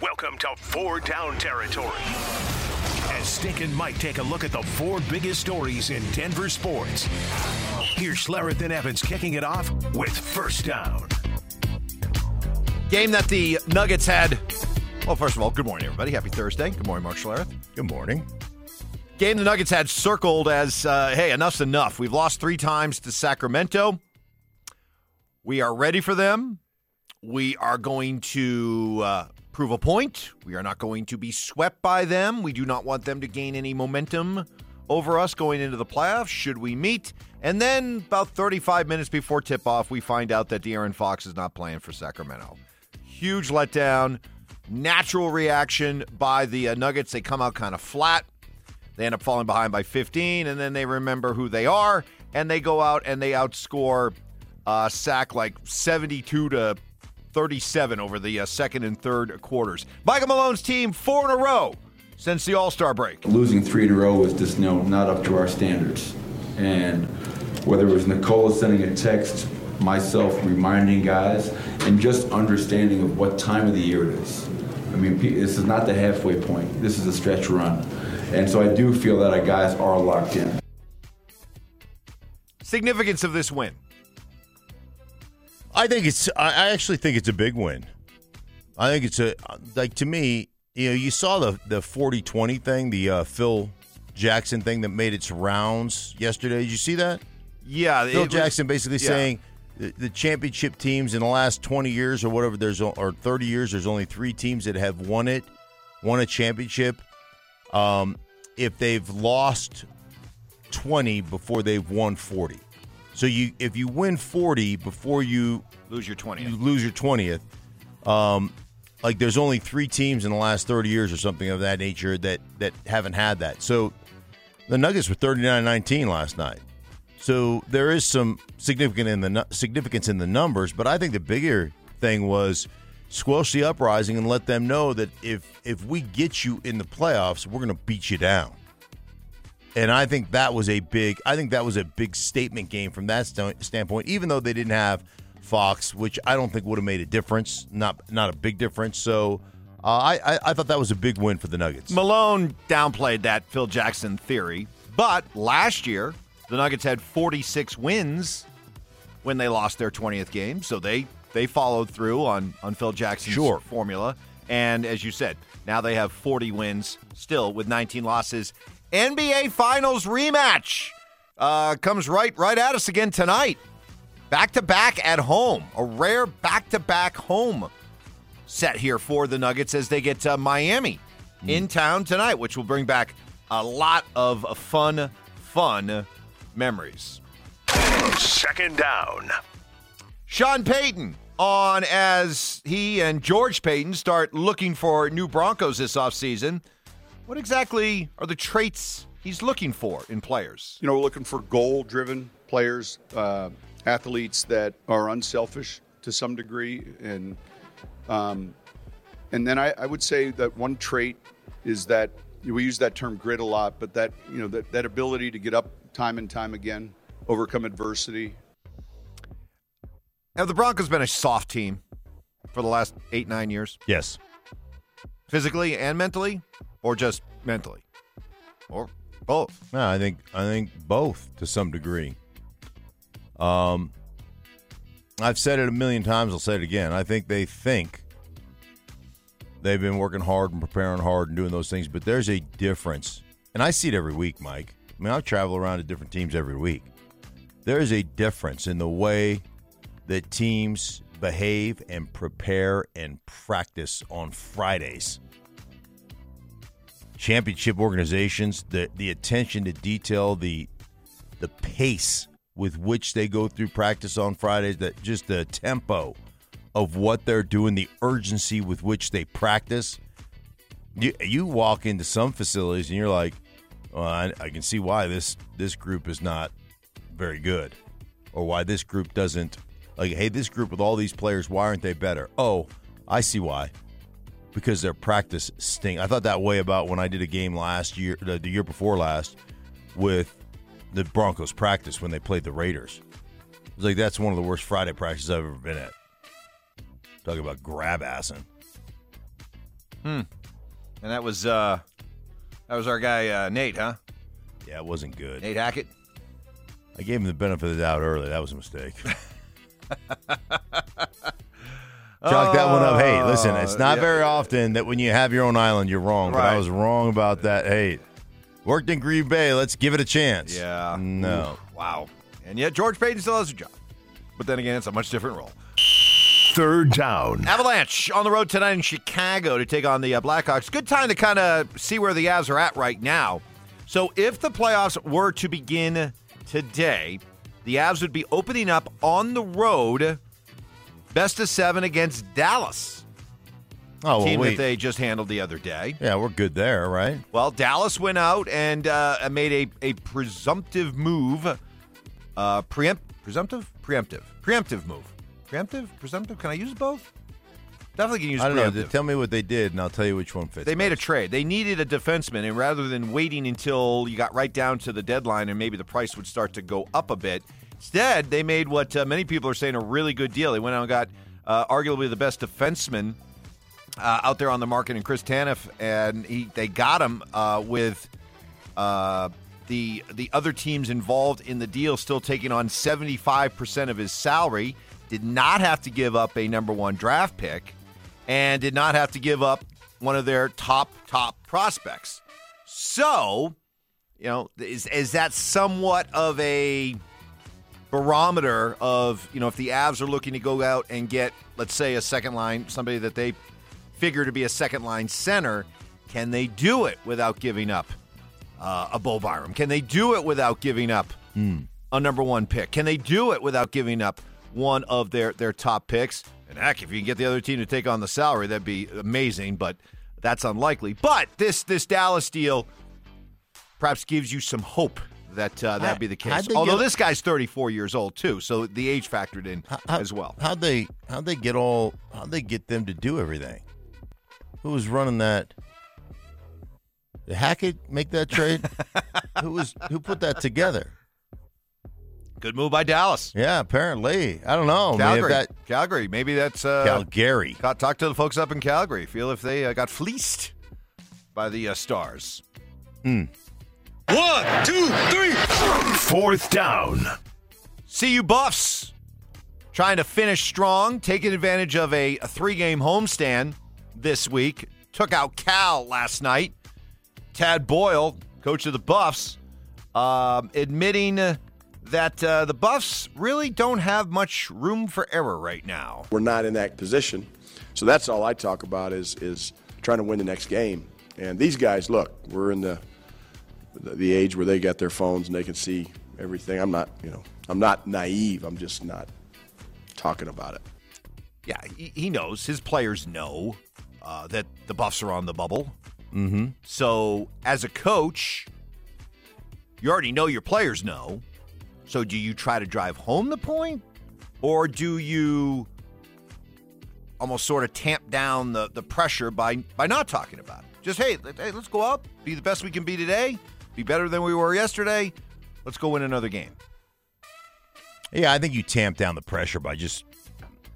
Welcome to Four Down Territory. As Stink and Mike take a look at the four biggest stories in Denver sports. Here's Schlereth and Evans kicking it off with First Down. Game that the Nuggets had. Well, first of all, good morning, everybody. Happy Thursday. Good morning, Mark Schlereth. Good morning. Game the Nuggets had circled as, uh, hey, enough's enough. We've lost three times to Sacramento. We are ready for them. We are going to uh, prove a point. We are not going to be swept by them. We do not want them to gain any momentum over us going into the playoffs, should we meet. And then, about 35 minutes before tip off, we find out that De'Aaron Fox is not playing for Sacramento. Huge letdown. Natural reaction by the uh, Nuggets. They come out kind of flat. They end up falling behind by 15, and then they remember who they are, and they go out and they outscore uh, Sac like 72 to 37 over the uh, second and third quarters. Michael Malone's team four in a row since the All Star break. Losing three in a row was just you know, not up to our standards. And whether it was Nikola sending a text, myself reminding guys, and just understanding of what time of the year it is. I mean, this is not the halfway point. This is a stretch run. And so I do feel that our guys are locked in. Significance of this win. I think it's. I actually think it's a big win. I think it's a like to me. You know, you saw the the 40-20 thing, the uh, Phil Jackson thing that made its rounds yesterday. Did you see that? Yeah, Phil was, Jackson basically yeah. saying the, the, championship teams in the last twenty years or whatever there's or thirty years there's only three teams that have won it, won a championship. Um, if they've lost twenty before they've won forty. So you if you win 40 before you lose your 20th. You lose your 20th. Um, like there's only 3 teams in the last 30 years or something of that nature that that haven't had that. So the Nuggets were 39-19 last night. So there is some significant in the significance in the numbers, but I think the bigger thing was squelch the uprising and let them know that if if we get you in the playoffs, we're going to beat you down and I think that was a big. I think that was a big statement game from that st- standpoint. Even though they didn't have Fox, which I don't think would have made a difference, not not a big difference. So uh, I, I thought that was a big win for the Nuggets. Malone downplayed that Phil Jackson theory, but last year the Nuggets had 46 wins when they lost their 20th game, so they they followed through on on Phil Jackson's sure. formula. And as you said, now they have 40 wins still with 19 losses NBA Finals rematch uh, comes right right at us again tonight. Back to back at home, a rare back to back home set here for the Nuggets as they get to Miami mm. in town tonight, which will bring back a lot of fun, fun memories. Second down. Sean Payton on as he and George Paton start looking for new Broncos this offseason. What exactly are the traits he's looking for in players? You know, we're looking for goal driven players, uh, athletes that are unselfish to some degree. And, um, and then I, I would say that one trait is that we use that term grit a lot, but that, you know, that, that ability to get up time and time again, overcome adversity. Have the Broncos been a soft team for the last eight, nine years? Yes. Physically and mentally? or just mentally, or both? No, I think I think both to some degree. Um, I've said it a million times. I'll say it again. I think they think they've been working hard and preparing hard and doing those things, but there's a difference, and I see it every week, Mike. I mean, I travel around to different teams every week. There is a difference in the way that teams behave and prepare and practice on Fridays championship organizations, the the attention to detail, the the pace with which they go through practice on Fridays, that just the tempo of what they're doing, the urgency with which they practice. You, you walk into some facilities and you're like, well, I, I can see why this this group is not very good, or why this group doesn't like. Hey, this group with all these players, why aren't they better? Oh, I see why because their practice stink. I thought that way about when I did a game last year, the year before last, with the Broncos practice when they played the Raiders. It was like that's one of the worst Friday practices I've ever been at. Talking about grab assing. Hmm. And that was uh, that was our guy uh, Nate, huh? Yeah, it wasn't good. Nate Hackett. I gave him the benefit of the doubt early. That was a mistake. Chalk that one up. Hey, listen, it's not yeah. very often that when you have your own island, you're wrong. But I was wrong about that. Hey, worked in Green Bay. Let's give it a chance. Yeah. No. Oof, wow. And yet George Paton still has a job. But then again, it's a much different role. Third down. Avalanche on the road tonight in Chicago to take on the uh, Blackhawks. Good time to kind of see where the Avs are at right now. So, if the playoffs were to begin today, the Avs would be opening up on the road, best of seven against Dallas, Oh, well, team wait. that they just handled the other day. yeah, we're good there, right? Well, Dallas went out and uh, made a, a presumptive move. Uh, preempt, presumptive, preemptive, preemptive move. Preemptive, presumptive. Can I use both? Definitely can use. I don't know. Tell me what they did, and I'll tell you which one fits. They made a trade. They needed a defenseman, and rather than waiting until you got right down to the deadline and maybe the price would start to go up a bit, instead they made what uh, many people are saying a really good deal. They went out and got uh, arguably the best defenseman uh, out there on the market in Chris Tanev, and he they got him uh, with uh, the the other teams involved in the deal still taking on seventy five percent of his salary. Did not have to give up a number one draft pick, and did not have to give up one of their top top prospects. So, you know, is is that somewhat of a barometer of you know if the Avs are looking to go out and get let's say a second line somebody that they figure to be a second line center, can they do it without giving up uh, a Bo Byram? Can they do it without giving up a number one pick? Can they do it without giving up one of their their top picks? And heck, if you can get the other team to take on the salary, that'd be amazing. But that's unlikely. But this this Dallas deal perhaps gives you some hope that uh, that'd be the case. Although get- this guy's 34 years old too, so the age factored in How- as well. How'd they how'd they get all how'd they get them to do everything? Who was running that? Did Hackett make that trade? who was who put that together? Good move by Dallas. Yeah, apparently. I don't know. I mean, if Calgary. that Calgary. Maybe that's uh, Calgary. Got talk to the folks up in Calgary. Feel if they uh, got fleeced by the uh, Stars. Fourth down. CU, Buffs trying to finish strong, taking advantage of a, a three-game homestand this week. Took out Cal last night. Tad Boyle, coach of the Buffs, um, admitting that uh, the Buffs really don't have much room for error right now. we're not in that position. So that's all I talk about is is trying to win the next game. And these guys, look, we're in the the, age where they got their phones and they can see everything. I'm not, you know, I'm not naive. I'm just not talking about it. Yeah, he, he knows. His players know uh, that the Buffs are on the bubble. Mm-hmm. So, as a coach, you already know your players know. So, do you try to drive home the point, or do you almost sort of tamp down the, the pressure by by not talking about it? Just hey, hey, let's go up, be the best we can be today, be better than we were yesterday. Let's go win another game. Yeah, I think you tamp down the pressure by just.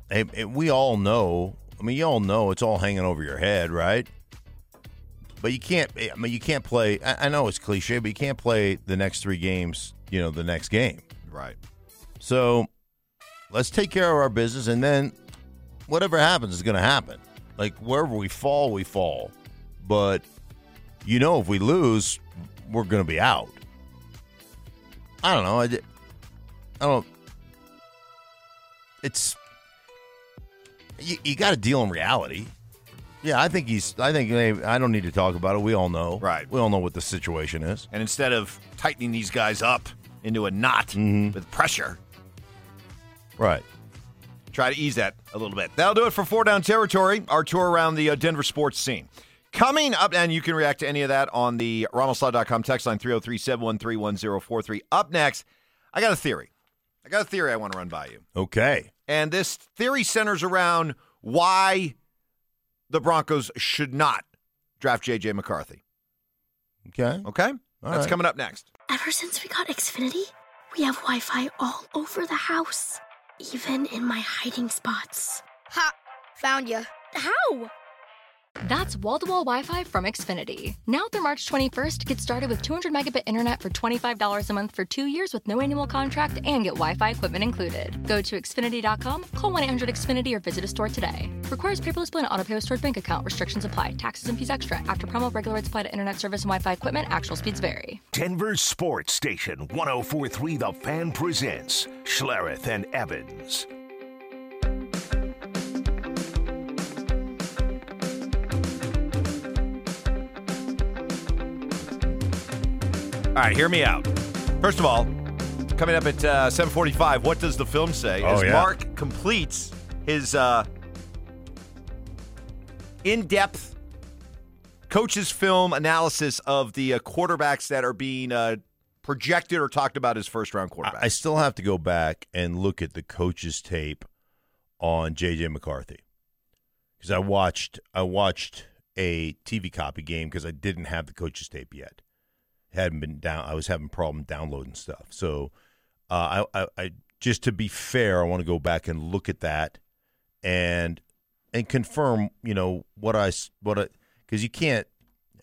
Hey, we all know. I mean, you all know it's all hanging over your head, right? But you can't. Eh, I mean, you can't play. I, I know it's cliche, but you can't play the next three games. You know, the next game. Right. So let's take care of our business, and then whatever happens is going to happen. Like wherever we fall, we fall. But you know, if we lose, we're going to be out. I don't know. I, I don't. It's you, you got to deal in reality. Yeah, I think he's. I think hey, I don't need to talk about it. We all know. Right. We all know what the situation is. And instead of tightening these guys up into a knot with pressure, Right. try to ease that a little bit. That'll do it for Four Down Territory, our tour around the uh, Denver sports scene. Coming up, and you can react to any of that on the RamosLaw.com text line 303 713 1043. Up next, I got a theory. I got a theory I want to run by you. Okay. And this theory centers around why the Broncos should not draft J.J. McCarthy. Okay. Okay? That's right. coming up next. Ever since we got Xfinity, we have Wi Fi all over the house, even in my hiding spots. Ha! Found you. How? That's wall to wall Wi Fi from Xfinity. Now through March 21st, get started with 200 megabit internet for $25 a month for two years with no annual contract and get Wi Fi equipment included. Go to Xfinity.com, call 1 800 Xfinity, or visit a store today. Requires paperless bill and auto pay with stored bank account. Restrictions apply. Taxes and fees extra. After promo, regular rates apply to internet service and Wi Fi equipment. Actual speeds vary. Denver Sports Station 1043 The Fan presents Schlereth and Evans. All right, hear me out. First of all, coming up at uh, 7:45, what does the film say? Oh, As yeah. Mark completes his uh, in-depth coaches film analysis of the uh, quarterbacks that are being uh, projected or talked about as first-round quarterbacks. I, I still have to go back and look at the coach's tape on JJ McCarthy because I watched I watched a TV copy game because I didn't have the coach's tape yet. Hadn't been down. I was having problem downloading stuff. So uh, I, I, I just to be fair, I want to go back and look at that and and confirm. You know what I what I because you can't.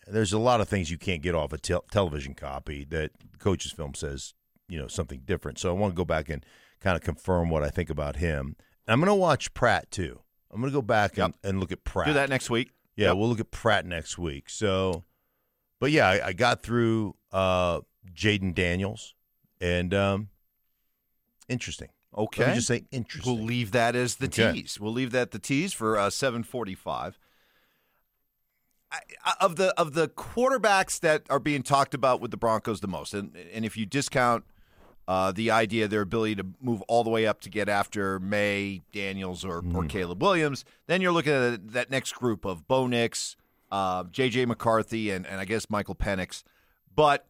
There's a lot of things you can't get off a tel- television copy that coach's film says you know something different. So I want to go back and kind of confirm what I think about him. And I'm going to watch Pratt too. I'm going to go back and, and look at Pratt. Do that next week. Yeah, Yep. we'll look at Pratt next week. So, but yeah, I, I got through uh, Jayden Daniels, and um, interesting. Okay. Let me just say interesting. We'll leave that as the Okay. tease. We'll leave that the tease for uh, 745. I, I- of the of the quarterbacks that are being talked about with the Broncos the most, and and if you discount uh, the idea their ability to move all the way up to get after Maye Daniels or or Caleb Williams, then you're looking at that next group of Bo Nix, uh, J.J. McCarthy, and and I guess Michael Penix, but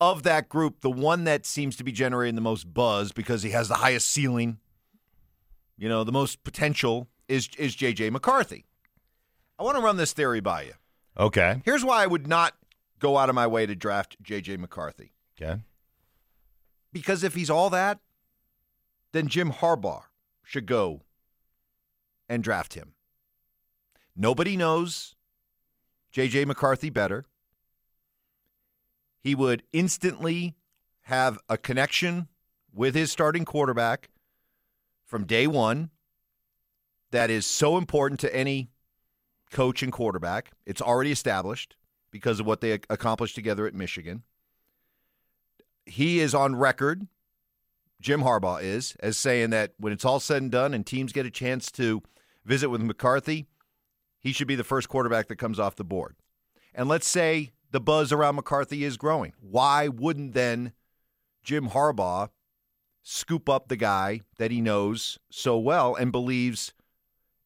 of that group, the one that seems to be generating the most buzz because he has the highest ceiling, you know, the most potential is is JJ McCarthy. I want to run this theory by you. Okay. Here's why I would not go out of my way to draft JJ McCarthy. Okay. Because if he's all that, then Jim Harbaugh should go and draft him. Nobody knows JJ McCarthy better. He would instantly have a connection with his starting quarterback from day one that is so important to any coach and quarterback. It's already established because of what they accomplished together at Michigan. He is on record, Jim Harbaugh is, as saying that when it's all said and done and teams get a chance to visit with McCarthy, he should be the first quarterback that comes off the board. And let's say the buzz around McCarthy is growing. Why wouldn't then Jim Harbaugh scoop up the guy that he knows so well and believes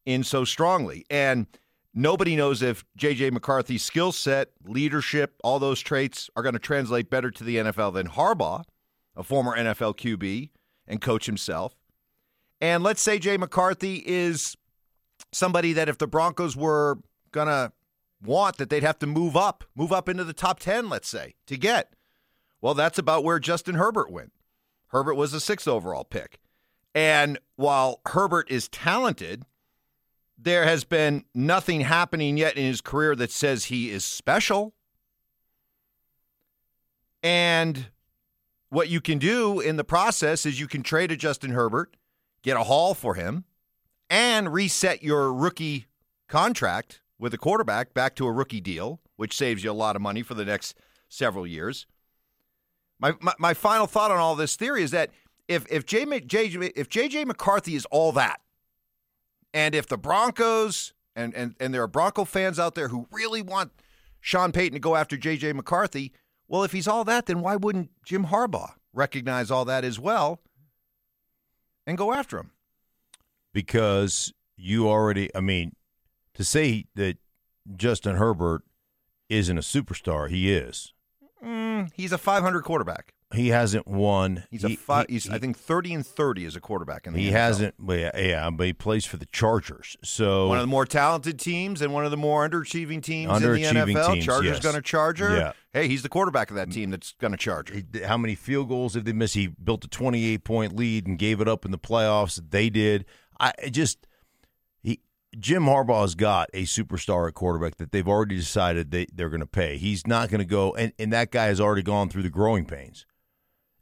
in so strongly? And nobody knows if J.J. McCarthy's skill set, leadership, all those traits are going to translate better to the NFL than Harbaugh, a former NFL QB and coach himself. And let's say Jay McCarthy is somebody that if the Broncos were going to want that they'd have to move up, move up into the top 10, let's say, to get. Well, that's about where Justin Herbert went. Herbert was a sixth overall pick. And while Herbert is talented, there has been nothing happening yet in his career that says he is special. And what you can do in the process is you can trade a Justin Herbert, get a haul for him, and reset your rookie contract with a quarterback back to a rookie deal, which saves you a lot of money for the next several years. My my, my final thought on all this theory is that if if J, J, if JJ McCarthy is all that, and if the Broncos and, and and there are Bronco fans out there who really want Sean Payton to go after JJ McCarthy, well, if he's all that, then why wouldn't Jim Harbaugh recognize all that as well and go after him? Because you already, I mean, to say that Justin Herbert isn't a superstar, he is. Mm, he's a 500 quarterback. He hasn't won. He's a five. he- he's I think 30 and 30 as a quarterback in the He NFL. hasn't. Yeah, yeah, but he plays for the Chargers. So One of the more talented teams and one of the more underachieving teams in the NFL. teams, Chargers yes. going to Charger. Yeah. Hey, he's the quarterback of that team that's going to Charger. He- how many field goals did they miss? He built a 28 point lead and gave it up in the playoffs. They did. I just he Jim Harbaugh's got a superstar at quarterback that they've already decided they, they're going to pay. He's not going to go, and, and that guy has already gone through the growing pains.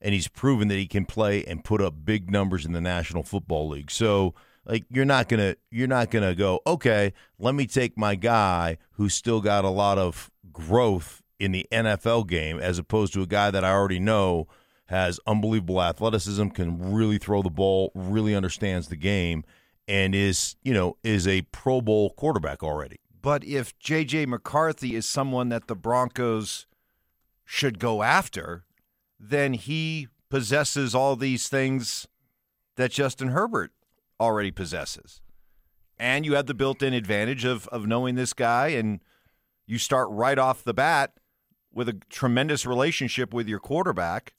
And he's proven that he can play and put up big numbers in the National Football League. So, like, you're not gonna you're not gonna go, okay, let me take my guy who's still got a lot of growth in the NFL game, as opposed to a guy that I already know has unbelievable athleticism, can really throw the ball, really understands the game and is you know is a Pro Bowl quarterback already. But if J.J. McCarthy is someone that the Broncos should go after, then he possesses all these things that Justin Herbert already possesses. And you have the built in advantage of, of knowing this guy, and you start right off the bat with a tremendous relationship with your quarterback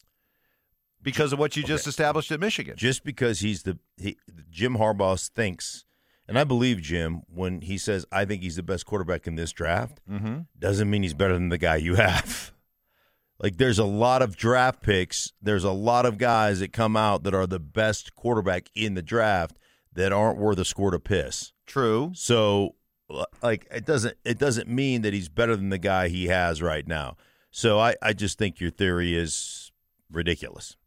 because of what you just established at Michigan. Just because he's the he, Jim Harbaugh thinks, and I believe Jim when he says I think he's the best quarterback in this draft, mm-hmm. doesn't mean he's better than the guy you have. Like there's a lot of draft picks, there's a lot of guys that come out that are the best quarterback in the draft that aren't worth a squirt of piss. True. So like it doesn't it doesn't mean that he's better than the guy he has right now. So I, I just think your theory is ridiculous.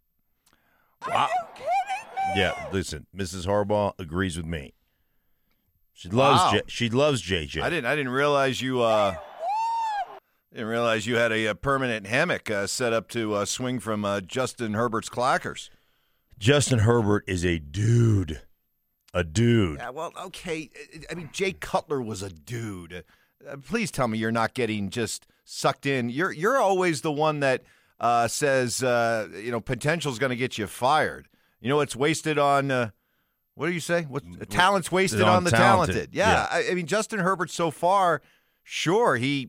Wow. Yeah, listen, Mrs. Harbaugh agrees with me. She loves Wow. J- she loves JJ. I didn't. I didn't realize you. Uh, didn't realize you had a, a permanent hammock uh, set up to uh, swing from uh, Justin Herbert's clackers. Justin Herbert is a dude. A dude. Yeah, well, okay. I mean, Jay Cutler was a dude. Uh, please tell me you're not getting just sucked in. You're you're always the one that uh, says uh, you know potential's going to get you fired. You know, it's wasted on. Uh, what do you say? What talent's wasted On on, the talented, talented? Yeah, I, I mean Justin Herbert so far, sure he,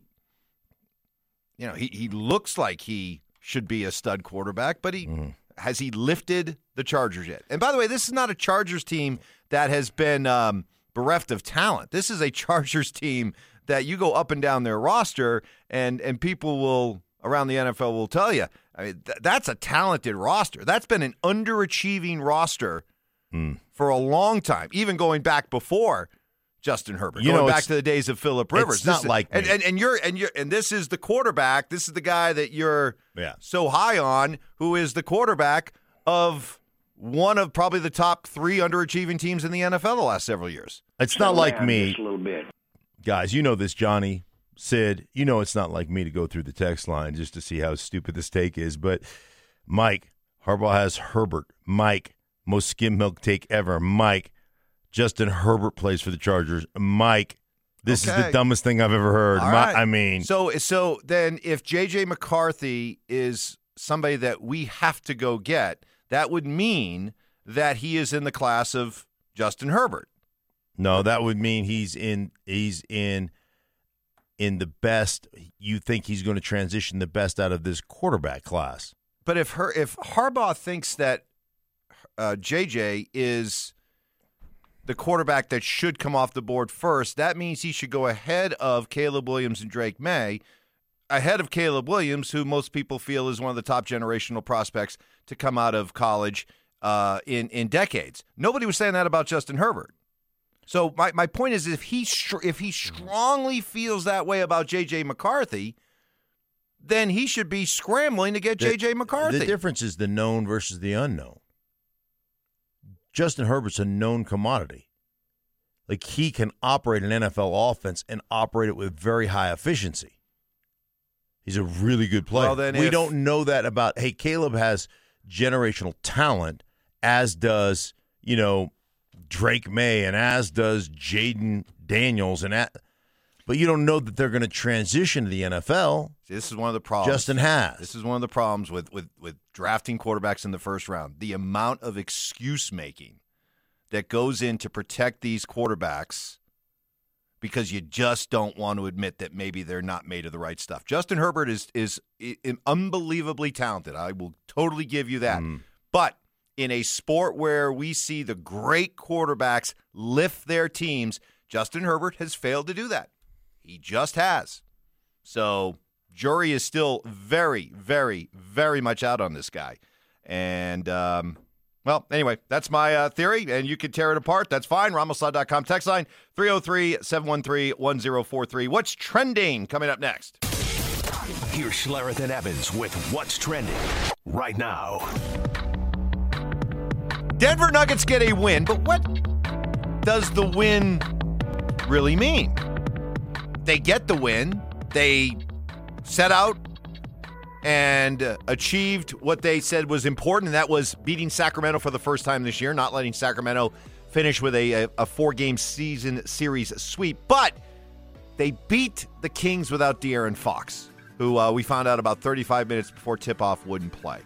you know, he he looks like he should be a stud quarterback, but he has he lifted the Chargers yet? And by the way, this is not a Chargers team that has been um, bereft of talent. This is a Chargers team that you go up and down their roster, and and people will around the NFL will tell you. I mean, th- that's a talented roster. That's been an underachieving roster hmm. for a long time, even going back before Justin Herbert. You going know, back to the days of Philip Rivers. it's Rivers. not This is- like and, me. and and you're and you're and this is the quarterback. This is the guy that you're Yeah. so high on, who is the quarterback of one of probably the top three underachieving teams in the NFL the last several years. It's not like me. Just a little bit. Guys, you know this, Johnny, Sid. You know it's not like me to go through the text line just to see how stupid this take is. But Mike, Harbaugh has Herbert. Mike, most skim milk take ever. Mike, Justin Herbert plays for the Chargers. Mike, this is the dumbest thing I've ever heard. Mi- right. I mean, So so then if JJ McCarthy is somebody that we have to go get, that would mean that he is in the class of Justin Herbert. no, that would mean he's in. He's in. In the best, you think he's going to transition the best out of this quarterback class. But if her if Harbaugh thinks that uh, JJ is the quarterback that should come off the board first, that means he should go ahead of Caleb Williams and Drake Maye, ahead of Caleb Williams, who most people feel is one of the top generational prospects to come out of college uh, in in decades. Nobody was saying that about Justin Herbert. So my, my point is, if he str- if he mm-hmm. strongly feels that way about JJ McCarthy, then he should be scrambling to get JJ McCarthy. The difference is the known versus the unknown. Justin Herbert's a known commodity. Like he can operate an NFL offense and operate it with very high efficiency. He's a really good player. Well, then we if- don't know that about hey, Caleb has generational talent, as does, you know, Drake Maye and as does Jayden Daniels and at, but you don't know that they're going to transition to the NFL. This is one of the problems. Justin has. This is one of the problems with, with, with drafting quarterbacks in the first round. The amount of excuse making that goes in to protect these quarterbacks because you just don't want to admit that maybe they're not made of the right stuff. Justin Herbert is is, i- unbelievably talented. I will totally give you that. Mm. But in a sport where we see the great quarterbacks lift their teams, Justin Herbert has failed to do that. He just has. So, jury is still very, very, very much out on this guy. And, um, Well, anyway, that's my uh, theory, and you can tear it apart. That's fine. Ramoslaw.com text line 303 713 1043. What's trending coming up next? Here's Schlereth and Evans with What's Trending right now. Denver Nuggets get a win, but what does the win really mean? They get the win. They set out and uh, achieved what they said was important, and that was beating Sacramento for the first time this year, not letting Sacramento finish with a, a, four game season series sweep. But they beat the Kings without De'Aaron Fox, who uh, we found out about 35 minutes before tip off wouldn't play.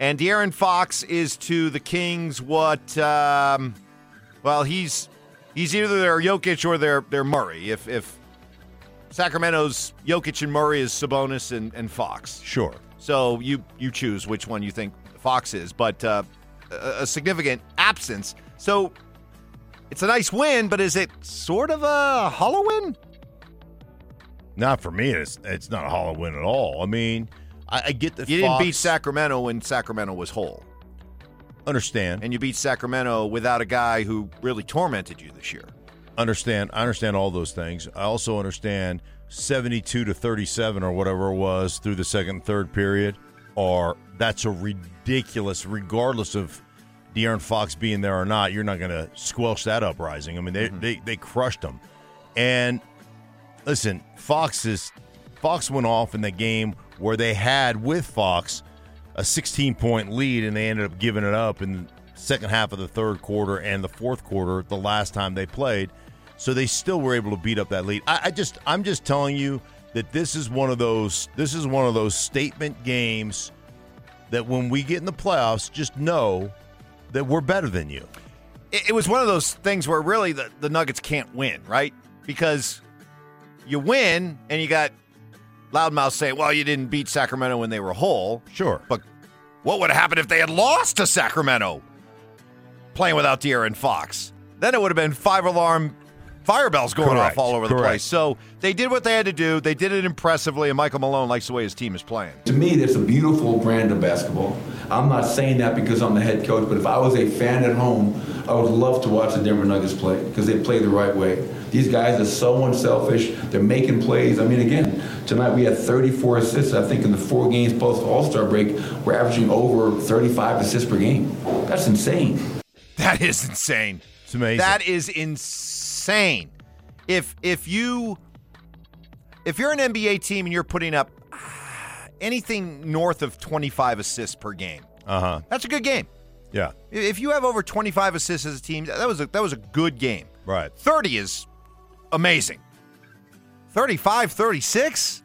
And De'Aaron Fox is to the Kings what, um, well, he's he's either their Jokic or their, their Murray. If, if Sacramento's Jokic and Murray is Sabonis and, and Fox. Sure. So you you choose which one you think Fox is, but uh, a, a significant absence. So it's a nice win, but is it sort of a hollow win? Not for me. It's it's not a hollow win at all. I mean, I, I get that You didn't beat Sacramento when Sacramento was whole, Understand. and you beat Sacramento without a guy who really tormented you this year. understand i understand all those things. I also understand 72 to 37 or whatever it was through the second and third period or that's a ridiculous regardless of De'Aaron Fox being there or not you're not going to squelch that uprising. I mean they, mm-hmm. they they crushed them. And listen Fox is Fox went off in the game where they had with Fox a 16 point lead and they ended up giving it up in the second half of the third quarter and the fourth quarter the last time they played. So they still were able to beat up that lead. I, I just i'm just telling you that this is one of those this is one of those statement games that when we get in the playoffs just know that we're better than you. It, it was one of those things where really the, the Nuggets can't win, right? Because you win and you got loudmouth saying, well, you didn't beat Sacramento when they were whole. sure But what would have happened if they had lost to Sacramento playing without De'Aaron Fox? Then it would have been five alarm fire bells going Correct, off all over the place. So they did what they had to do. They did it impressively, and Michael Malone likes the way his team is playing. To me, that's a beautiful brand of basketball. I'm not saying that because I'm the head coach, but if I was a fan at home, I would love to watch the Denver Nuggets play because they play the right way. These guys are so unselfish. They're making plays. I mean, again, tonight we had 34 assists. I think in the four games post All Star break, we're averaging over 35 assists per game. That's insane. That is insane. it's amazing That is insane. If if you if you're an NBA team and you're putting up ah, anything north of 25 assists per game, uh-huh that's a good game. yeah If you have over 25 assists as a team, that was a, that was a good game. right 30 is amazing. 35, 36?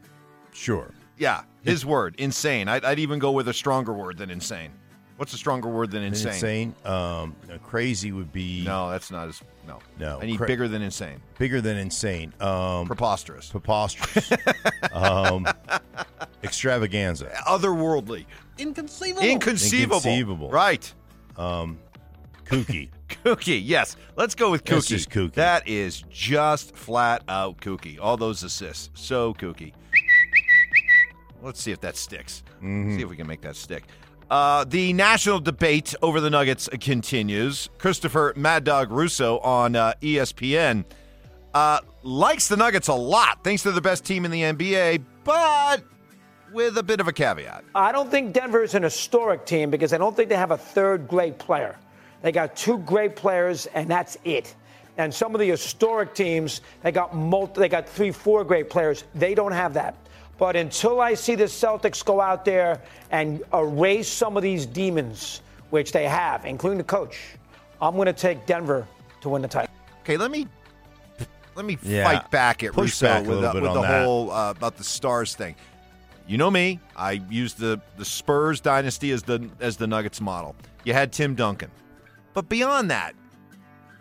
sure Yeah, his word, insane. I'd, I'd even go with a stronger word than insane. What's a stronger word than insane? insane um no, crazy would be No, that's not as no. No, I need cra- bigger than insane. bigger than insane um Preposterous. preposterous um extravaganza Otherworldly. Inconceivable. Inconceivable. Inconceivable. Right. um kooky Kooky. Yes. Let's go with kooky. That's just kooky. That is just flat out kooky. All those assists. So kooky. Let's see if that sticks. Mm-hmm. See if we can make that stick. Uh, the national debate over the Nuggets continues. Christopher Mad Dog Russo on uh, ESPN uh, likes the Nuggets a lot. Thinks they're the best team in the NBA, but with a bit of a caveat. I don't think Denver is an historic team because I don't think they have a third great player. They got two great players, and that's it. And some of the historic teams, they got multi, they got three, four great players. They don't have that. But until I see the Celtics go out there and erase some of these demons, which they have, including the coach, I'm going to take Denver to win the title. Okay, let me let me Yeah. fight back at Push Russo back with, little the, with the that. whole uh, about the stars thing. You know me; I used the the Spurs dynasty as the as the Nuggets model. You had Tim Duncan, but beyond that,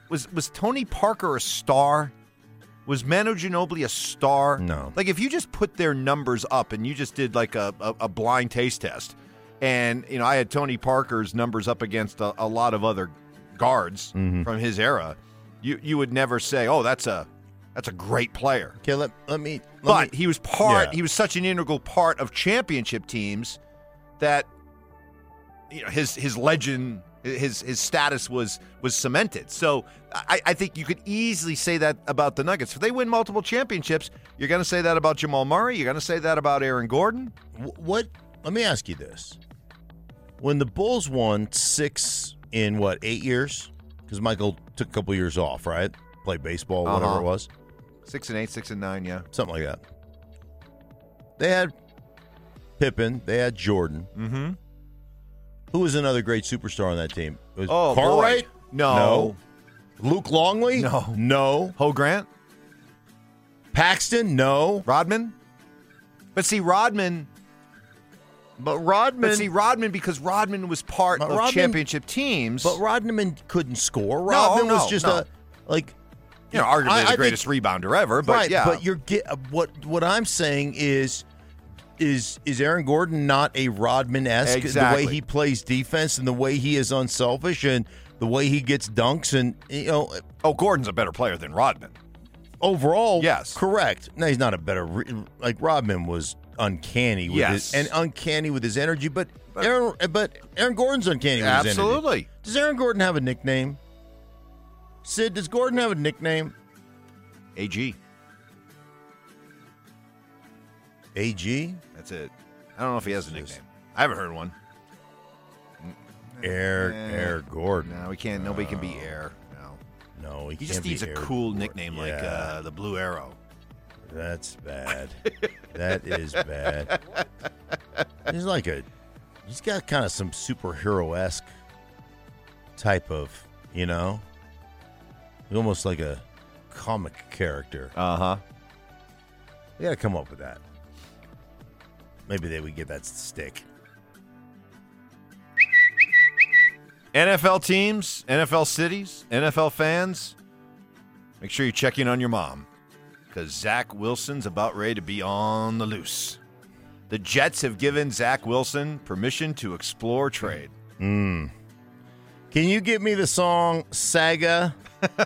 was was Tony Parker a star? Was Manu Ginobili a star? No. Like if you just put their numbers up and you just did like a, a, a blind taste test, and you know I had Tony Parker's numbers up against a, a lot of other guards Mm-hmm. from his era, you you would never say, "Oh, that's a that's a great player." okay let, let me let But me- he was part. Yeah. He was such an integral part of championship teams that you know his his legend His his status was was cemented. So I, I think you could easily say that about the Nuggets. If they win multiple championships, you're going to say that about Jamal Murray. You're going to say that about Aaron Gordon. What? Let me ask you this: When the Bulls won six in what eight years? Because Michael took a couple years off, right? Played baseball, whatever Uh-huh. it was, Six and eight, six and nine. Yeah. something like that. They had Pippen. They had Jordan. Mm-hmm. Who was another great superstar on that team? It was Oh, Cartwright? boy. No. No. Luke Longley? No. No. Ho Grant, Paxson? No. Rodman. But see, Rodman. But Rodman. But see, Rodman because Rodman was part But of Rodman- championship teams. but Rodman couldn't score. Rodman no, was just no. a like you know, arguably I- I the think- greatest rebounder ever. But right, yeah, but you're get what what I'm saying is is is Aaron Gordon not a Rodman esque the way he plays defense and the way he is unselfish and the way he gets dunks and you know oh, Gordon's a better player than Rodman. overall Yes. correct. No, he's not a better like Rodman was uncanny with Yes. his and uncanny with his energy, but Aaron but Aaron Gordon's uncanny with his energy. Absolutely. Does Aaron Gordon have a nickname? Sid, does Gordon have a nickname? AG. AG? That's it. I don't know if he has a nickname. I haven't heard one. Air Eh. Air Gordon. No, we can't. Nobody can be Air. No. No, he, He can't just be needs a Air cool Gordon. nickname like Yeah. uh, the Blue Arrow. That's bad. that is bad. He's like a. He's got kind of some superhero esque type of, you know, almost like a comic character. Uh huh. They got to come up with that. Maybe they would get that stick. NFL teams, NFL cities, NFL fans, make sure you check in on your mom because Zach Wilson's about ready to be on the loose. The Jets have given Zach Wilson permission to explore trade. Mm. Can you get me the song Saga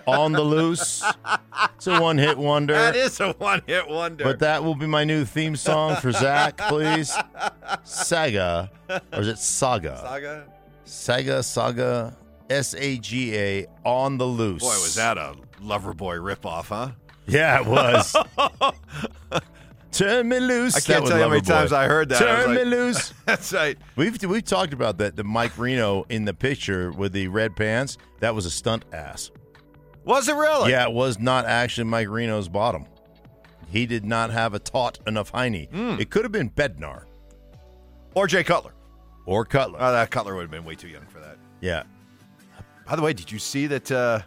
on the Loose? It's a one hit wonder. That is a one hit wonder. But that will be my new theme song for Zach, please. Saga. Or is it Saga? Saga? Saga, Saga, S A G A, on the loose. Boy, was that a Loverboy ripoff, huh? Yeah, it was. Turn me loose. I can't tell you how many times I heard that. Turn like- me loose. That's right. We've we've talked about that. The Mike Reno in the picture with the red pants. That was a stunt ass. Was it really? Yeah, it was not actually Mike Reno's bottom. He did not have a taut enough hiney. Hmm. It could have been Bednar Or Jay Cutler. or Cutler. Oh, that Cutler would have been way too young for that. yeah. By the way, did you see that uh,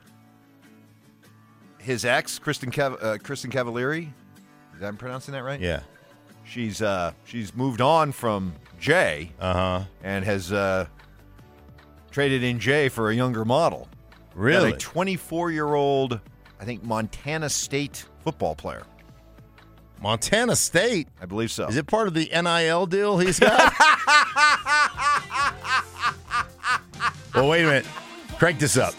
his ex, Kristen Cav- uh, Kristin Cavallari, is that I'm pronouncing that right? Yeah. She's uh, she's moved on from Jay Uh huh. and has uh, traded in Jay for a younger model. Really? a 24 year old, I think Montana State football player. Montana State. I believe so. Is it part of the NIL deal he's got? well, wait a minute. Crank this up.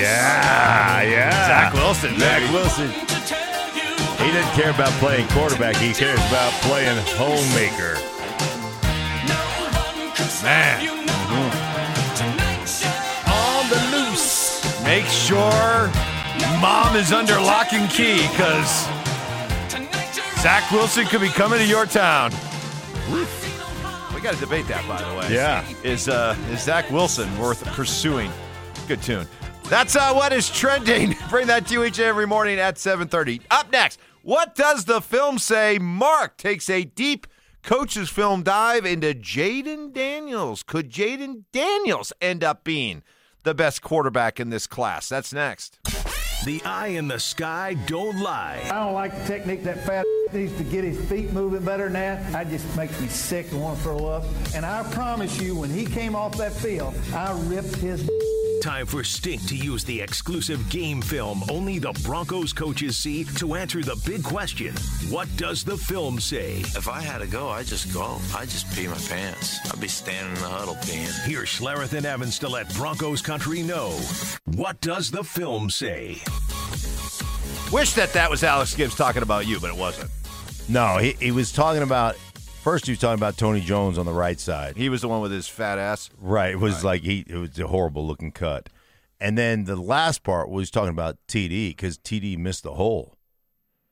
Yeah, yeah. Zach Wilson, Zach baby. Wilson. He doesn't care about playing quarterback. He cares about playing homemaker. Man, On the loose. make sure mom is under lock and key because Zach Wilson could be coming to your town. We got to debate that, by the way. Yeah. Is uh, is Zach Wilson worth pursuing? Good tune. That's uh, what is trending. Bring that to you each and every morning at 7:30. Up next, what does the film say? Mark takes a deep coach's film dive into Jayden Daniels. Could Jayden Daniels end up being the best quarterback in this class? That's next. The eye in the sky don't lie. I don't like the technique that fat needs to get his feet moving better than that. That just makes me sick and want to throw up. And I promise you, when he came off that field, I ripped his. Time for Stink to use the exclusive game film only the Broncos coaches see to answer the big question What does the film say? If I had to go, I'd just go. I'd just pee my pants. I'd be standing in the huddle peeing. Here's Schlereth and Evans to let Broncos country know. What does the film say? Wish that that was Alex Gibbs talking about you, but it wasn't. No, he, he was talking about First, he was talking about Tony Jones on the right side. He was the one with his fat ass. Right. It was like he. It was a horrible looking cut. And then the last part was talking about TD because TD missed the hole.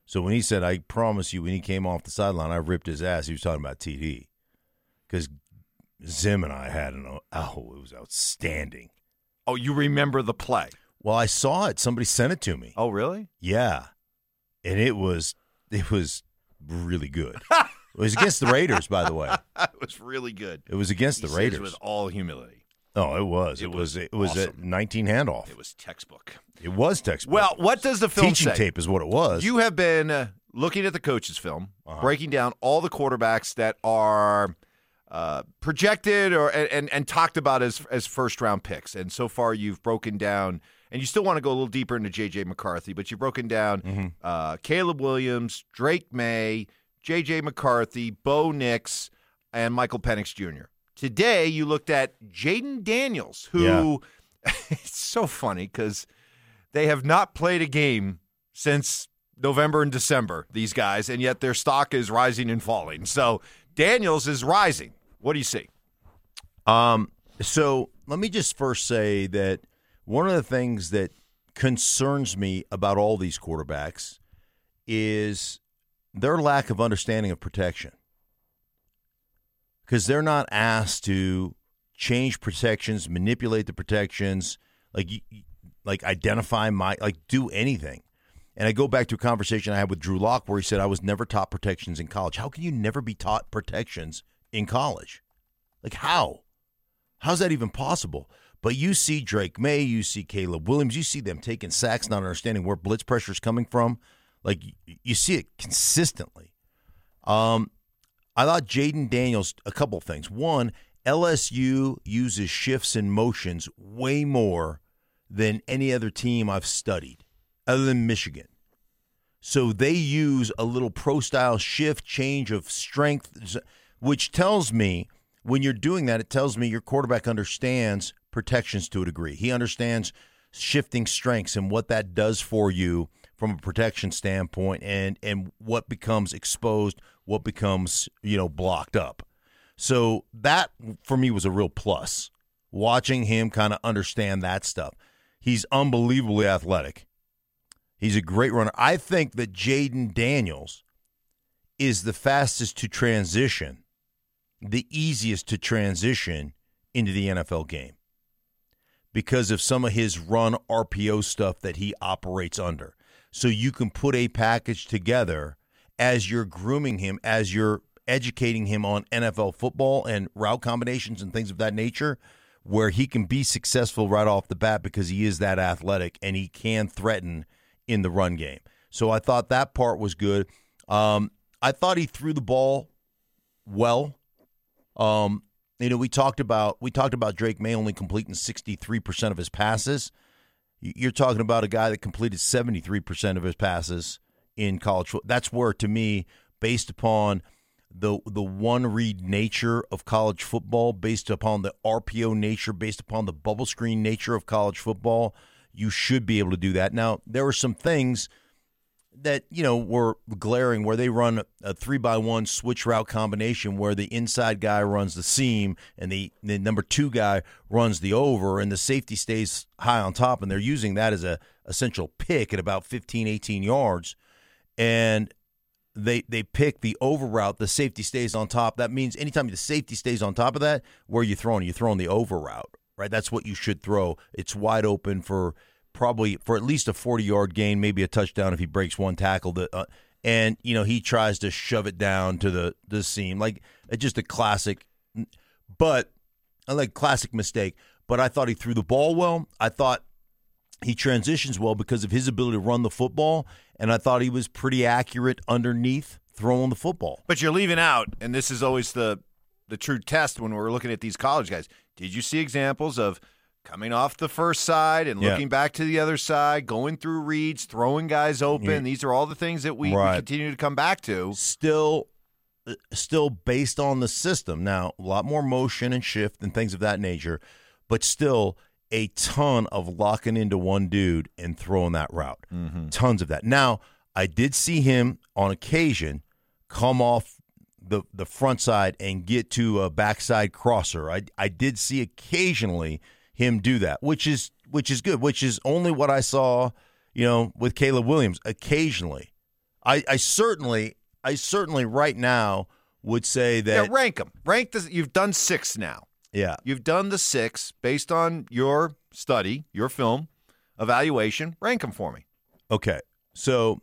So when he said, "I promise you," when he came off the sideline, I ripped his ass. He was talking about TD because Zim and I had an oh, it was outstanding. Oh, you remember the play? Well, I saw it. Somebody sent it to me. Oh, really? Yeah, and it was it was really good. it was against the Raiders, by the way. it was really good. It was against He the Raiders. with all humility. Oh, it was. It, It was. was It was a 19 handoff. It was textbook. It was textbook. Well, what does the film teaching say? tape is what it was. You have been uh, looking at the coaches' film, Uh-huh. breaking down all the quarterbacks that are uh, projected or and, and, and talked about as as first round picks. And so far, you've broken down, and you still want to go a little deeper into J.J. McCarthy, but you've broken down Mm-hmm. uh, Caleb Williams, Drake Maye, J.J. McCarthy, Bo Nix, and Michael Penix Jr. Today, you looked at Jayden Daniels, who it's so funny because they have not played a game since November and December, these guys, and yet their stock is rising and falling. So Daniels is rising. What do you see? Um, so let me just first say that one of the things that concerns me about all these quarterbacks is their lack of understanding of protection. Because they're not asked to change protections, manipulate the protections, like like identify my like do anything. And I go back to a conversation I had with Drew Lock where he said I was never taught protections in college. How can you never be taught protections in college? Like how? How's that even possible? But you see Drake Maye, you see Caleb Williams, you see them taking sacks, not understanding where blitz pressure is coming from. Like you see it consistently. Um, I thought Jayden Daniels a couple things. One, LSU uses shifts and motions way more than any other team I've studied, other than Michigan. So they use a little pro style shift, change of strength, which tells me when you're doing that, it tells me your quarterback understands protections to a degree. He understands shifting strengths and what that does for you from a protection standpoint and and what becomes exposed, what becomes, you know, blocked up. So that for me was a real plus. Watching him kind of understand that stuff. He's unbelievably athletic. He's a great runner. I think that Jayden Daniels is the fastest to transition, the easiest to transition into the NFL game because of some of his run RPO stuff that he operates under. So you can put a package together as you're grooming him, as you're educating him on NFL football and route combinations and things of that nature, where he can be successful right off the bat because he is that athletic and he can threaten in the run game. So I thought that part was good. Um, I thought he threw the ball well. Um, you know, we talked about we talked about Drake Maye only completing sixty three percent of his passes. You're talking about a guy that completed seventy three percent of his passes in college. That's where, to me, based upon the the one read nature of college football, based upon the RPO nature, based upon the bubble screen nature of college football, you should be able to do that. Now, there were some things that you know were glaring where they run a three by one switch route combination where the inside guy runs the seam and the, the number two guy runs the over and the safety stays high on top and they're using that as a essential pick at about 15 18 yards. And they they pick the over route the safety stays on top. That means anytime the safety stays on top of that where you throwing? You throwing the over route right? That's what you should throw. It's wide open for probably for at least a 40 yard gain, maybe a touchdown if he breaks one tackle. To, uh, and you know he tries to shove it down to the the seam, like just a classic. But like classic mistake. But I thought he threw the ball well. I thought he transitions well because of his ability to run the football, and I thought he was pretty accurate underneath throwing the football. But you're leaving out, and this is always the the true test when we're looking at these college guys. Did you see examples of coming off the first side and Yeah. looking back to the other side, going through reads, throwing guys open? Yeah. These are all the things that we, we continue to come back to. still uh, still based on the system now a lot more motion and shift and things of that nature but still a ton of locking into one dude and throwing that route tons of that now i did see him on occasion come off the the front side and get to a backside crosser. I I did see occasionally him do that, which is which is good, which is only what I saw, you know, with Caleb Williams occasionally. I, I certainly I certainly right now would say that yeah, rank them. Rank the. You've done six now. Yeah. You've done the six based on your study, your film evaluation. Rank them for me. Okay. So,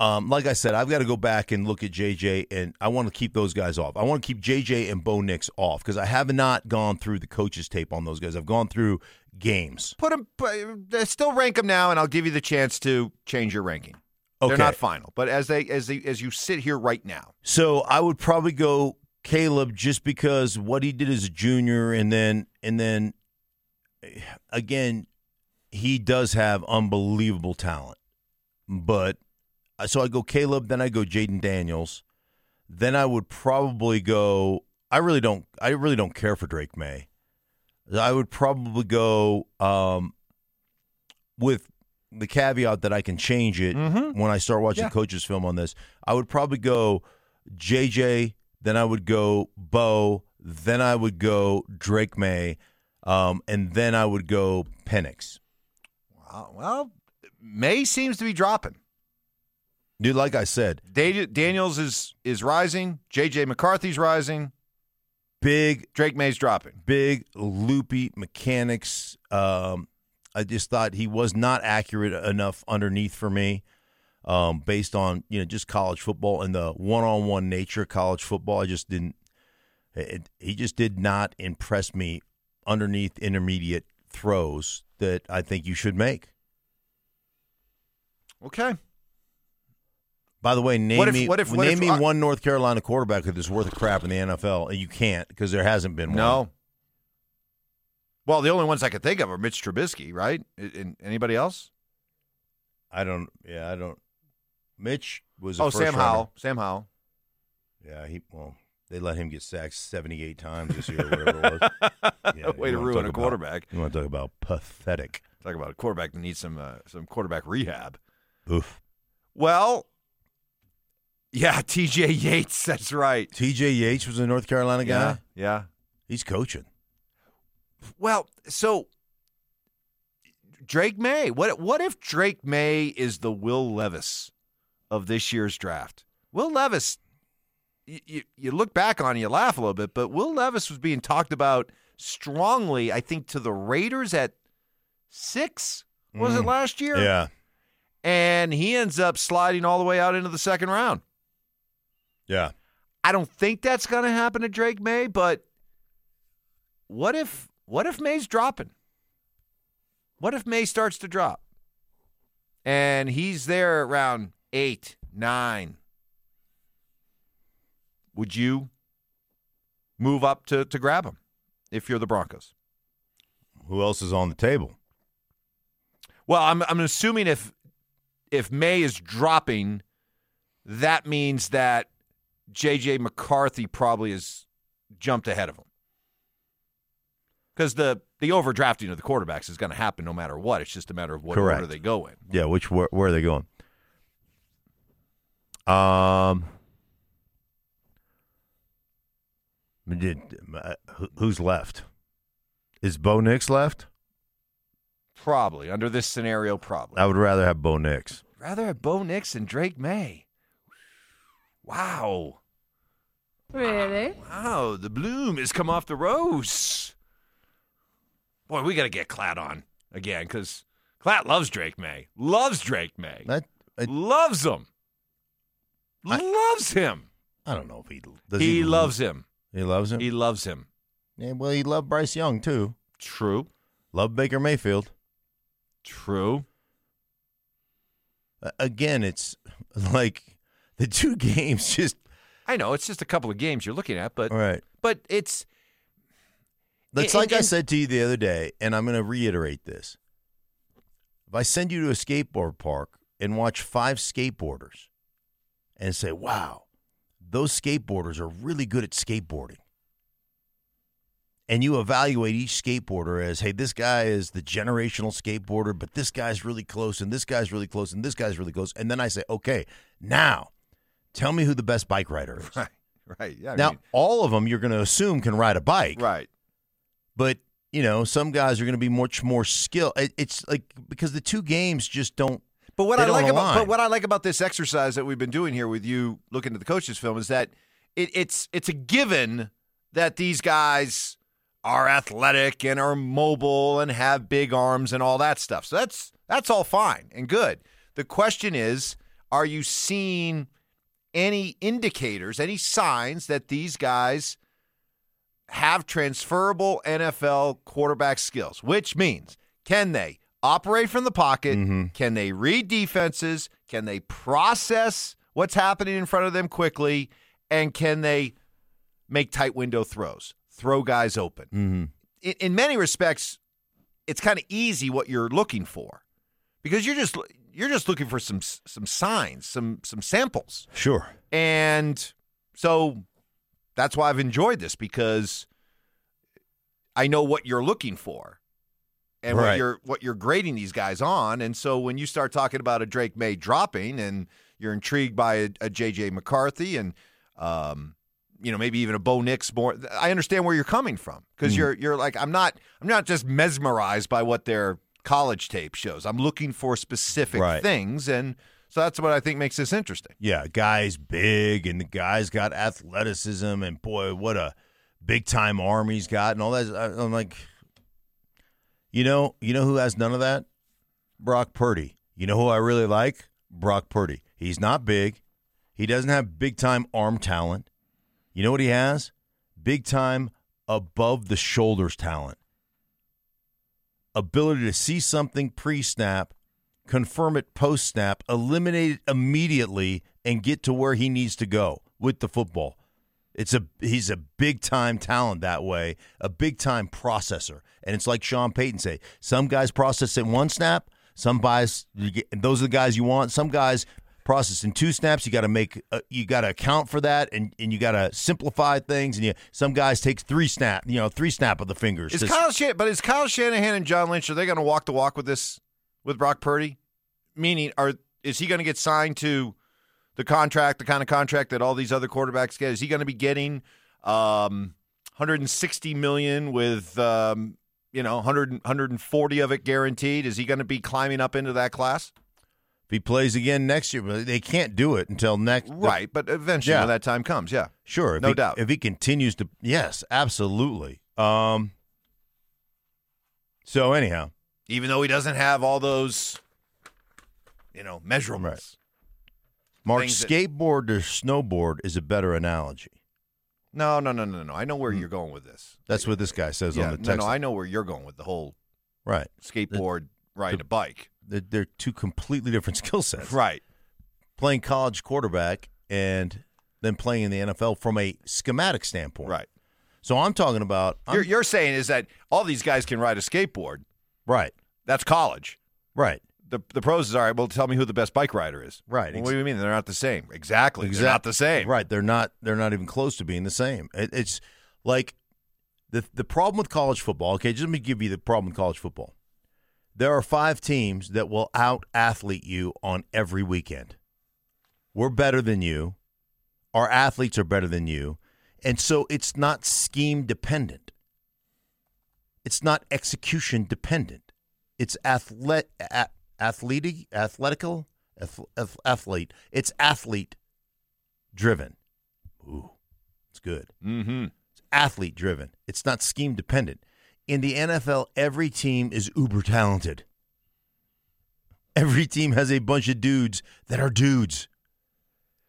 um, like I said, I've got to go back and look at JJ, and I want to keep those guys off. I want to keep JJ and Bo Nix off because I have not gone through the coaches' tape on those guys. I've gone through games. Put them. Still rank them now, and I'll give you the chance to change your ranking. Okay. They're not final, but as they as they as you sit here right now, So I would probably go Caleb just because what he did as a junior, and then and then again, he does have unbelievable talent. But uh, so I go Caleb, then I go Jayden Daniels, then I would probably go. I really don't. I really don't care for Drake Maye. I would probably go um, with the caveat that I can change it when I start watching Yeah. coaches film on this. I would probably go JJ, then I would go Bo, then I would go Drake Maye, um, and then I would go Penix. Wow. Well, Maye seems to be dropping. Dude, like I said, Daniels is is rising. JJ McCarthy's rising. big Drake Maye's dropping. big loopy mechanics. Um, I just thought he was not accurate enough underneath for me, um, based on you know just college football and the one-on-one nature of college football. I just didn't. It, he just did not impress me underneath intermediate throws that I think you should make. Okay. By the way, name What if- me what if- what name if- me uh, one North Carolina quarterback that is worth a crap in the NFL, and you can't because there hasn't been one. No. Well, the only ones I could think of are Mitch Trubisky, right? And- anybody else? I don't. Yeah, I don't. Mitch was a Oh, Sam. Howell. Sam Howell. Yeah, he well, they let him get sacked seventy eight times this year, or whatever it was. Yeah, Way to ruin a about- quarterback. you want to talk about pathetic? Talk about a quarterback that needs some uh, some quarterback rehab. Oof. Well, yeah, T.J. Yates. That's right. T.J. Yates was a North Carolina guy. Yeah, yeah. He's coaching. Well, so Drake Maye. What what if Drake Maye is the Will Levis of this year's draft? Will Levis. You, you, you look back on it, you laugh a little bit, but Will Levis was being talked about strongly, I think, to the Raiders at six. Was it Mm. last year? Yeah, And he ends up sliding all the way out into the second round. Yeah. I don't think that's going to happen to Drake Maye, but what if what if Maye's dropping? What if Maye starts to drop? And he's there around 8, 9. Would you move up to to grab him if you're the Broncos? Who else is on the table? Well, I'm I'm assuming if if Maye is dropping, that means that JJ McCarthy probably has jumped ahead of him. Because the the overdrafting of the quarterbacks is going to happen no matter what. It's just a matter of what Correct. order they go in. Yeah, which where, where are they going? Um, did, who's left? Is Bo Nix left? Probably under this scenario, probably. I would rather have Bo Nix. Rather have Bo Nix and Drake Maye. Wow. Really? Wow, the bloom has come off the rose. Boy, we got to get Klatt on again because Klatt loves Drake Maye. Loves Drake Maye. That, I, loves him. loves him. I don't know if he does. he loves him. He loves him. He loves him. Yeah, well, he loved Bryce Young too. True. Loved Baker Mayfield. True. Uh, again, it's like the two games just I know it's just a couple of games you're looking at, but right. but it's That's and- like I said to you the other day, and I'm going to reiterate this. If I send you to a skateboard park and watch five skateboarders and say, wow, those skateboarders are really good at skateboarding, and you evaluate each skateboarder as, hey, this guy is the generational skateboarder, but this guy's really close, and this guy's really close, and this guy's really close. And then I say, okay, now tell me who the best bike rider is. Right. Right. Yeah. I now, mean, all of them you're going to assume can ride a bike. right. But, you know, some guys are going to be much more skilled. It, it's like because the two games just don't. But what I like about but what I like about this exercise that we've been doing here with you looking at the coaches film is that it, it's it's a given that these guys are athletic and are mobile and have big arms and all that stuff. So that's that's all fine and good. The question is, are you seeing any indicators, any signs that these guys have transferable NFL quarterback skills, which means can they operate from the pocket? Can they read defenses? Can they process what's happening in front of them quickly? And can they make tight window throws, throw guys open? Mm-hmm. In, in many respects, it's kind of easy what you're looking for because you're just you're just looking for some some signs, some some samples. Sure. And so that's why I've enjoyed this because I know what you're looking for and what you're what you're grading these guys on. And so when you start talking about a Drake Maye dropping and you're intrigued by a, a JJ McCarthy and um you know maybe even a Bo Nix more I understand where you're coming from because Mhm. you're you're like I'm not I'm not just mesmerized by what their college tape shows. I'm looking for specific Right. things and so that's what I think makes this interesting. Yeah, guy's big and the guy's got athleticism and boy, what a big time arm he's got and all that. I'm like, you know, you know who has none of that? Brock Purdy. You know who I really like? Brock Purdy. He's not big. He doesn't have big time arm talent. You know what he has? Big time above the shoulders talent. Ability to see something pre snap confirm it post snap, eliminate it immediately, and get to where he needs to go with the football. It's a he's a big time talent that way, a big time processor, and it's like Sean Payton say: some guys process in one snap, some guys those are the guys you want. Some guys process in two snaps. You got to make uh, you got to account for that, and, and you got to simplify things. And you, some guys take three snap, you know, three snap of the fingers. Is to- Kyle Shan- but is Kyle Shanahan and John Lynch are they going to walk the walk with this with Brock Purdy? Meaning, are is he going to get signed to the contract, the kind of contract that all these other quarterbacks get? Is he going to be getting um, 160 million with um, you know 100 140 of it guaranteed? Is he going to be climbing up into that class? If he plays again next year, but they can't do it until next. Right, but eventually Yeah. when that time comes, yeah, Sure, if no he, doubt. If he continues to, yes, absolutely. Um. So anyhow, Even though he doesn't have all those, you know, measurements. Mark, Things that- skateboard to snowboard is a better analogy. No, no, no, no, no. I know where you're going with this. That's what this guy says yeah, on the text. no, I know where you're going with the whole right, skateboard riding a bike. They're, they're two completely different skill sets. Right. Playing college quarterback and then playing in the NFL from a schematic standpoint. Right. So I'm talking about. I'm- You're, you're saying is that all these guys can ride a skateboard. right. That's college. Right. The the pros is all right. Well, tell me who the best bike rider is. Right. Well, what do you mean they're not the same? Exactly. They're not the same. Right. They're not. They're not even close to being the same. It, it's like the the problem with college football. Okay, just let me give you the problem with college football. There are five teams that will out athlete you on every weekend. We're better than you. Our athletes are better than you, and so it's not scheme dependent. It's not execution dependent. It's athlete, a, athletic, athletical, ath, ath- athlete. It's athlete driven. Ooh, it's good. Mm-hmm. It's athlete driven. It's not scheme dependent. In the NFL, every team is uber talented. Every team has a bunch of dudes that are dudes.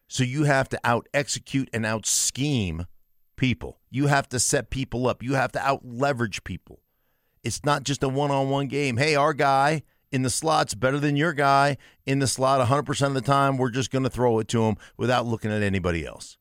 So you have to out execute and out scheme people. You have to set people up. You have to out leverage people. It's not just a one on one game. Hey, our guy in the slot's better than your guy in the slot 100% of the time. We're just going to throw it to him without looking at anybody else.